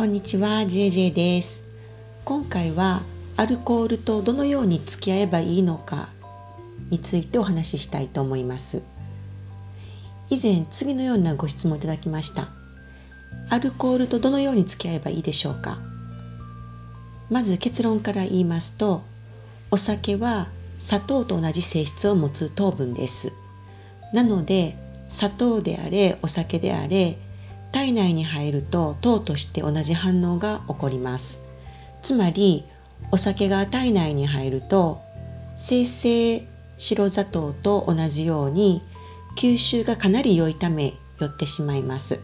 こんにちは JJ です。今回はアルコールとどのように付き合えばいいのかについてお話ししたいと思います。以前次のようなご質問いただきました。アルコールとどのように付き合えばいいでしょうか？まず結論から言いますとお酒は砂糖と同じ性質を持つ糖分です。なので砂糖であれお酒であれ体内に入ると糖として同じ反応が起こります。つまりお酒が体内に入ると生成白砂糖と同じように吸収がかなり良いため寄ってしまいます。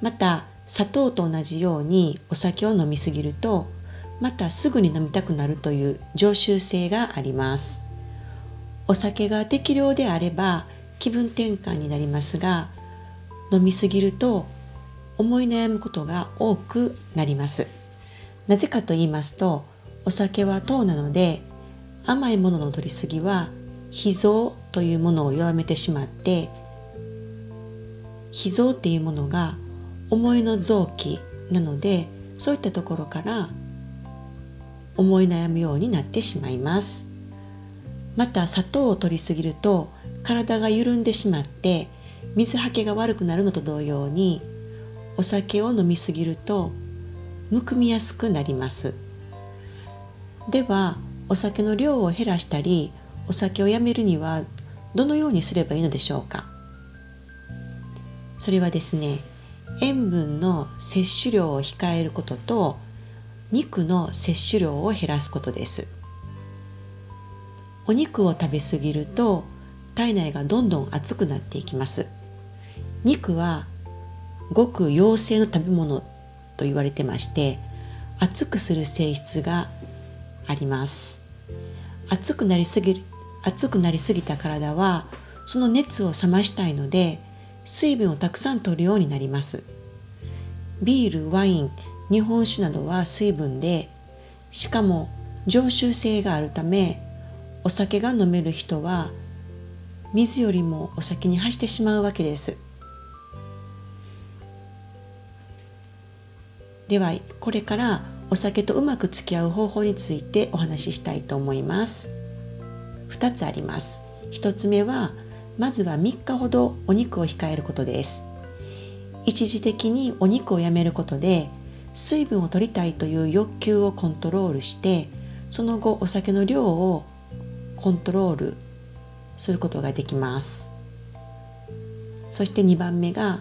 また砂糖と同じようにお酒を飲みすぎるとまたすぐに飲みたくなるという常習性があります。お酒が適量であれば気分転換になりますが飲みすぎると思い悩むことが多くなります。なぜかと言いますとお酒は糖なので甘いものの取りすぎは脾臓というものを弱めてしまって脾臓っていうものが思いの臓器なのでそういったところから思い悩むようになってしまいます。また砂糖を摂りすぎると体が緩んでしまって水はけが悪くなるのと同様にお酒を飲みすぎるとむくみやすくなります。ではお酒の量を減らしたりお酒をやめるにはどのようにすればいいのでしょうか？それはですね塩分の摂取量を控えることと肉の摂取量を減らすことです。お肉を食べ過ぎると体内がどんどん熱くなっていきます。肉はごく陽性の食べ物と言われてまして熱くする性質があります。熱くなりすぎ熱くなりすぎた体はその熱を冷ましたいので水分をたくさん取るようになります。ビールワイン日本酒などは水分でしかも常習性があるためお酒が飲める人は水よりもお酒に走ってしまうわけです。ではこれからお酒とうまく付き合う方法についてお話ししたいと思います。2つあります。1つ目はまずは3日ほどお肉を控えることです。一時的にお肉をやめることで水分を取りたいという欲求をコントロールしてその後お酒の量をコントロールすることができます。そして2番目が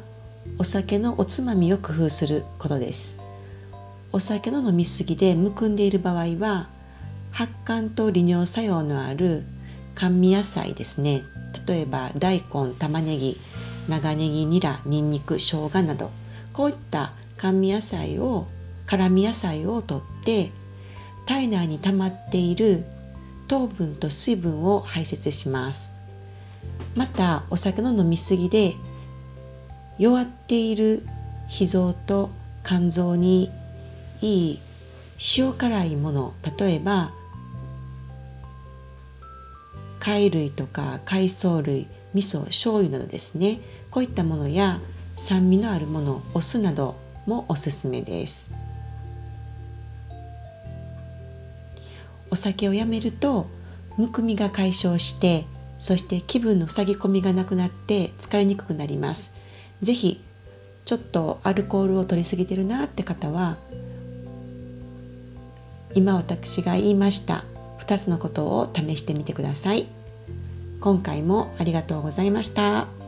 お酒のおつまみを工夫することです。お酒の飲みすぎでむくんでいる場合は発汗と利尿作用のある甘味野菜ですね。例えば大根玉ねぎ長ネギニラにんにく生姜などこういった甘味野菜を辛味野菜をとって体内に溜まっている糖分と水分を排泄します。またお酒の飲みすぎで弱っている脾臓と肝臓にいい塩辛いもの。例えば貝類とか海藻類味噌醤油などですね。こういったものや酸味のあるものお酢などもおすすめです。お酒をやめるとむくみが解消してそして気分の塞ぎ込みがなくなって疲れにくくなります。是非ちょっとアルコールを取りすぎてるなって方は今私が言いました2つのことを試してみてください今回もありがとうございました。